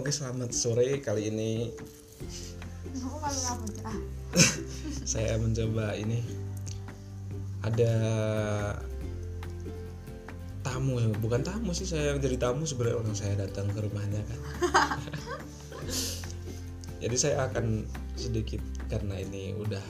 Oke, selamat sore. Kali ini cerah. saya mencoba ini ada tamu ya, bukan tamu sih saya yang jadi tamu sebenarnya orang saya datang ke rumahnya kan. jadi saya akan sedikit karena ini udah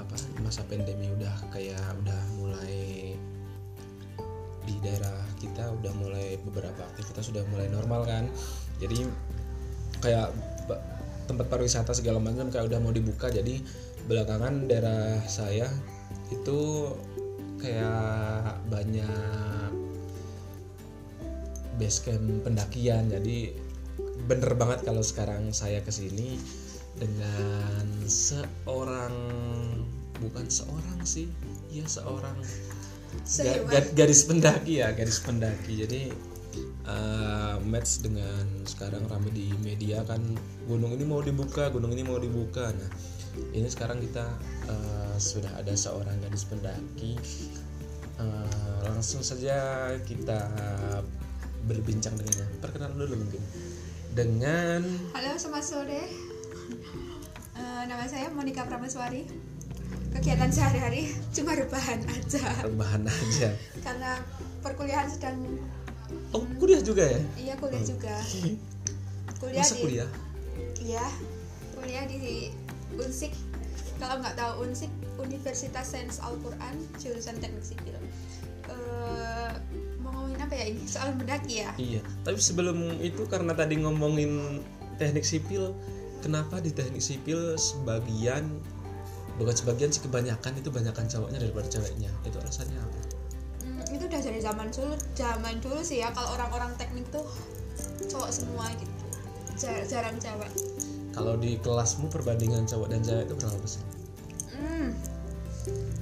apa masa pandemi udah kayak udah mulai daerah kita udah mulai beberapa aktivitas sudah mulai normal kan. Jadi kayak tempat pariwisata segala macam kayak udah mau dibuka jadi belakangan daerah saya itu kayak banyak base camp pendakian. Jadi bener banget kalau sekarang saya ke sini dengan seorang bukan seorang sih ya seorang garis pendaki ya garis pendaki. Jadi uh, match dengan sekarang rame di media kan gunung ini mau dibuka gunung ini mau dibuka. Nah ini sekarang kita uh, sudah ada seorang gadis pendaki. Uh, langsung saja kita berbincang dengannya perkenalan dulu mungkin. Dengan Halo, selamat sore. Eh, nama saya Monica Prameswari. Kegiatan sehari-hari cuma rebahan aja rebahan aja karena perkuliahan sedang oh kuliah juga ya iya kuliah juga. Kuliah masa di kuliah Iya, kuliah di Unsik. Kalau nggak tahu Unsik, Universitas Sains Al-Quran, jurusan Teknik Sipil. Eh, mau ngomongin apa ya ini? Soal mendaki ya? Iya, tapi sebelum itu karena tadi ngomongin teknik sipil, kenapa di teknik sipil sebagian bukan sebagian sih kebanyakan itu banyakan cowoknya daripada ceweknya? Itu alasannya apa? Hmm, itu udah dari zaman dulu, zaman dulu sih ya. Kalau orang-orang teknik tuh cowok semua gitu, Jar- jarang cewek. Kalau di kelasmu perbandingan cowok dan cewek itu berapa persen? Hmm.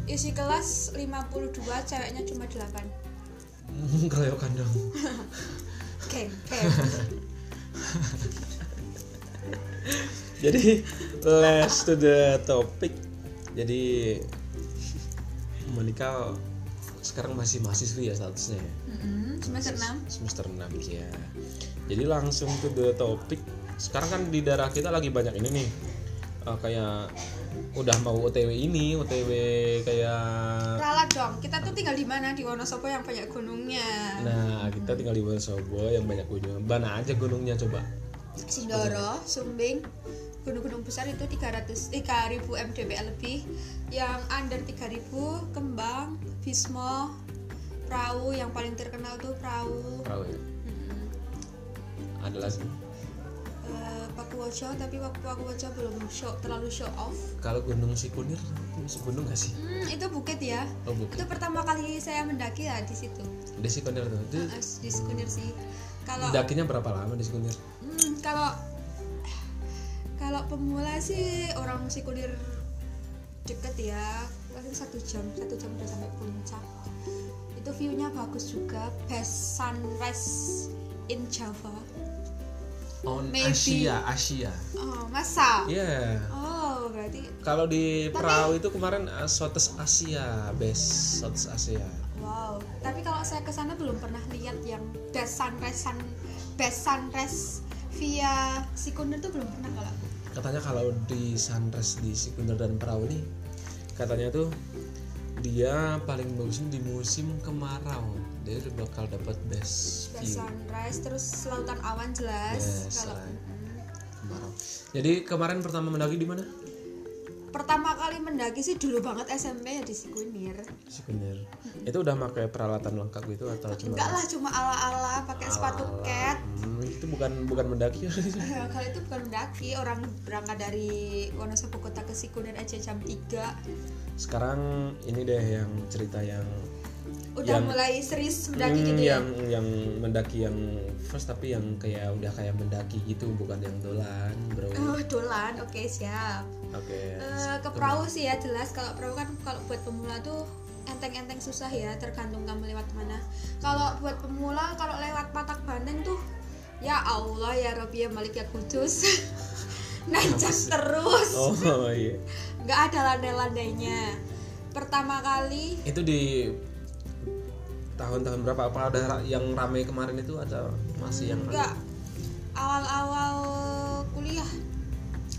Isi kelas 52, ceweknya cuma 8 Hmm, Keroyokan dong. Geng, geng. Jadi let's to the topic. Jadi Monica sekarang masih mahasiswi ya statusnya ya? Mm-mm, Semester 6 semester 6 ya jadi langsung ke the topic. Sekarang kan di daerah kita lagi banyak ini nih. Eh, kayak udah mau OTW ini OTW kayak Ralat dong, kita tuh tinggal di mana? Di Wonosobo yang banyak gunungnya. Nah kita tinggal di Wonosobo yang banyak gunung mana aja gunungnya coba? Sindoro, Sumbing, gunung-gunung besar itu 300 3000 mdpl lebih. Yang under 3000 Kembang, Bismo, Perahu yang paling terkenal tuh Perahu. perahu ya Mm-mm. ada lagi Eh, Pakuwoco tapi Pak- Pakuwoco belum show terlalu show off. kalau gunung Sikunir itu gunung gak sih Hmm, itu bukit ya. oh bukan Itu pertama kali saya mendaki ya di situ. di Sikunir tuh itu Eh, di Sekunir sih. Kalau dakinya berapa lama di Sikunir Hmm, kalau kalau pemula sih orang Sikulir deket ya paling satu jam satu jam udah sampai puncak itu viewnya bagus juga best sunrise in Java on Maybe. Asia Asia oh masa ya oh berarti Kalau di Tapi- perahu itu kemarin uh, Southeast Asia, best Southeast Asia. wow tapi kalau saya ke sana belum pernah lihat yang best sunrise sun, best sunrise via Sikunder tuh belum pernah kalau. Katanya kalau di sunrise di Sikunder dan perahu nih, katanya tuh dia paling bagusnya di musim kemarau. Dia bakal dapat best best view sunrise terus lautan awan jelas Yes, kalau right. Kemarau. Jadi kemarin pertama mendaki di mana? Pertama kali mendaki sih dulu banget SMP ya di Sikunir Sikunder. Itu udah pakai peralatan lengkap gitu atau cuma enggak lah cuma ala-ala pakai sepatu cat Hmm, itu bukan bukan mendaki. Eh, kalau itu bukan mendaki. Orang berangkat dari Wonosobo kota ke Sikunir aja jam 3 Sekarang ini deh yang cerita yang udah Yang- mulai serius mendaki Hmm, gitu ya? yang yang mendaki yang first tapi yang kayak udah kayak mendaki gitu bukan yang dolan bro. Oke oh dolan. Oke siap. Eh, ke perahu sih ya jelas. Kalau perahu kan kalau buat pemula tuh enteng-enteng susah ya tergantung kamu lewat mana. Kalau buat pemula kalau lewat patak banteng tuh ya Allah ya Rabbi ya Malik ya Kudus. Nanjak terus. Oh iya. Nggak ada landai-landainya. Pertama kali itu di tahun-tahun berapa? Apa ada yang ramai kemarin itu atau masih yang nggak awal-awal kuliah.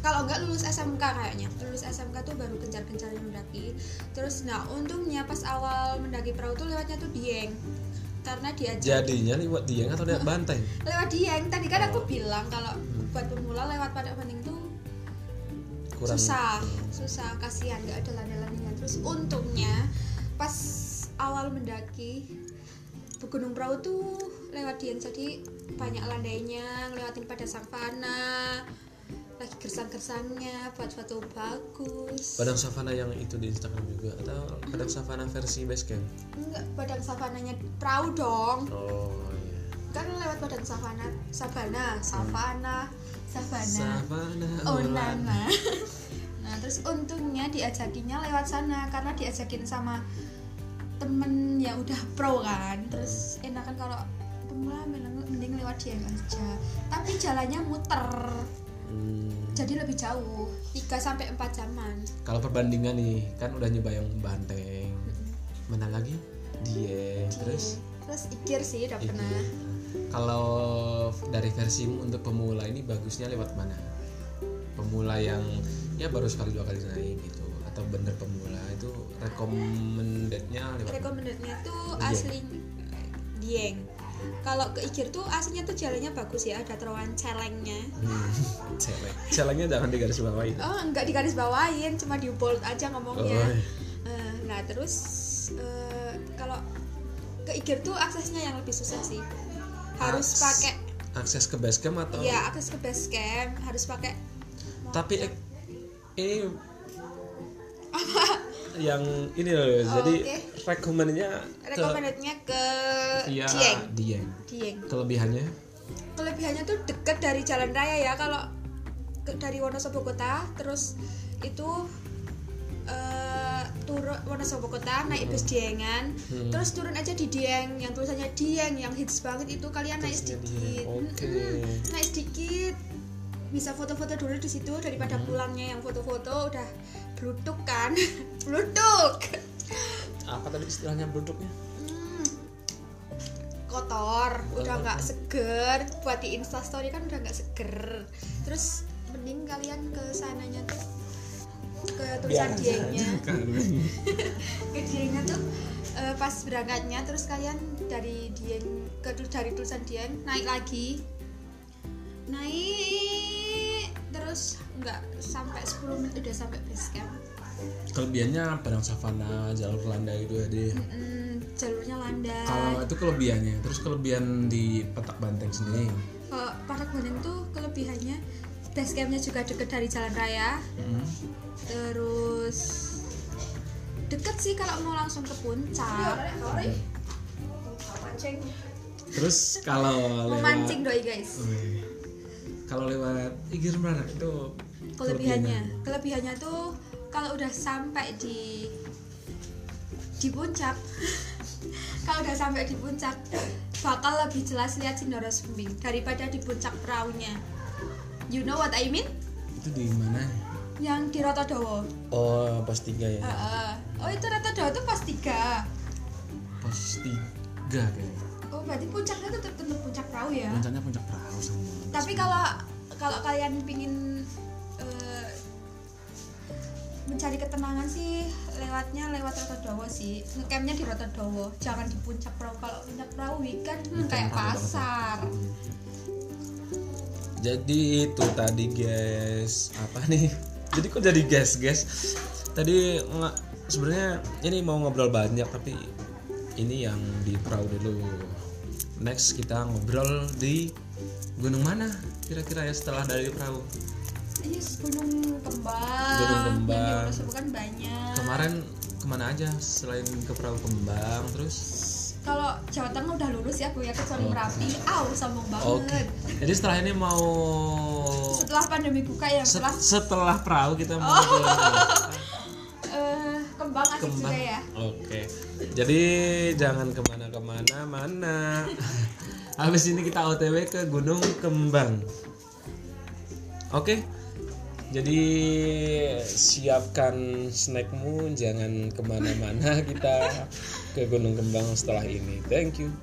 Kalau nggak lulus SMK kayaknya. Lulus SMK tuh baru kencar-kencar mendaki. Terus nah untungnya pas awal mendaki perahu tuh lewatnya tuh Dieng. Karena diajak jadinya lewat Dieng atau lewat Banteng? Lewat Dieng. Tadi kan aku oh. bilang kalau hmm. buat pemula lewat pada Banteng tuh Kurang, susah. Susah. Kasihan. Nggak ada landai-landainya. Terus untungnya pas awal mendaki Gunung Perahu tuh lewat Dieng jadi banyak landainya ngelewatin pada savana lagi gersang-gersangnya buat foto bagus. Padang savana yang itu di Instagram juga atau padang savana versi basecamp enggak padang savananya perahu dong. Oh iya. Kan lewat padang savana savana savana savana. Savana oh nana nah terus untungnya diajakinya lewat sana karena diajakin sama temen yang udah pro kan. Terus enakan kalau pemula mending lewat dia aja. Tapi jalannya muter. Hmm. jadi lebih jauh 3 sampai empat jaman. Kalau perbandingan nih kan udah nyoba yang banteng. Hmm. mana lagi? Dia terus? Terus ikir sih udah pernah. Kalau dari versimu untuk pemula ini bagusnya lewat mana? Pemula yang ya baru sekali dua kali naik gitu atau bener pemula itu recommendednya lewat recommendednya tuh asli dieng. Kalau ke Igir tuh aslinya tuh jalannya bagus ya ada terowongan celengnya. Hmm, celeng. Celengnya jangan digaris bawahi. Oh enggak digaris bawahin cuma di bold aja ngomongnya. Oh, uh, nah terus uh, kalau ke Igir tuh aksesnya yang lebih susah sih. Harus Aks pakai akses ke base camp atau iya akses ke base camp harus pakai tapi ini yang ini loh oh, jadi okay. rekomendnya rekomendnya ke via Dieng. Dieng. Dieng. Kelebihannya? Kelebihannya tuh deket dari jalan raya ya kalau dari Wonosobo kota terus itu uh, turun Wonosobo kota naik bus Diengan hmm. terus turun aja di Dieng yang tulisannya Dieng yang hits banget itu kalian naik sedikit okay. hmm, naik sedikit bisa foto-foto dulu di situ daripada hmm. pulangnya yang foto-foto udah blutuk kan? Blutuk apa tadi istilahnya blutuknya hmm, kotor udah nggak seger. Buat di instastory kan udah nggak seger. Terus mending kalian ke sananya tuh ke tulisan diengnya ke diengnya tuh uh, pas berangkatnya terus kalian dari dieng ke dari tulisan dieng naik lagi. Naik sampai 10 menit udah sampai base camp. Kelebihannya padang savana? Jalur landai itu ya deh mm -mm, jalurnya landai kalau itu kelebihannya. Terus kelebihan di petak banteng sendiri? Kalau petak banteng tuh kelebihannya base campnya juga deket dari jalan raya. Mm. terus deket sih kalau mau langsung ke puncak. Terus kalau mau mancing doi guys. Kalau lewat Igir mana itu kelebihannya. Kelebihannya. Tuh kalau udah sampai di di puncak kalau udah sampai di puncak bakal lebih jelas lihat Sindoro Sumbing daripada di puncak perahunya. You know what I mean? Itu di mana? Yang di Rotodowo. Oh pas tiga ya? Uh, uh. oh itu Rotodowo tuh pas tiga. Pas tiga kayaknya. Oh berarti puncaknya tuh tetap puncak perahu ya? Puncaknya puncak perahu sama tapi kalau kalau kalian pingin uh, mencari ketenangan sih lewatnya lewat Rotodowo sih. Ngecampnya di Rotodowo jangan di puncak perahu. Kalau puncak perahu weekend hmm, kayak pasar. Jadi itu tadi guys. Apa nih? Jadi kok jadi guys guys? Tadi sebenarnya ini mau ngobrol banyak tapi ini yang di perahu dulu. Next kita ngobrol di gunung mana kira-kira ya setelah dari perahu yes, gunung kembang gunung kembang kan banyak kemarin ke mana aja selain ke perahu kembang terus kalau Jawa Tengah udah lulus ya gue ya kecuali oh. Merapi, aw sombong banget. Oke. Okay. Jadi setelah ini mau setelah pandemi buka ya setelah setelah perahu kita mau oh. uh, kembang asik kembang. juga ya. Oke. Okay. Jadi jangan ke mana-kemana mana. Habis ini kita OTW ke Gunung Kembang. Oke. Okay? Jadi siapkan snackmu, jangan ke mana-mana kita ke Gunung Kembang setelah ini. Thank you.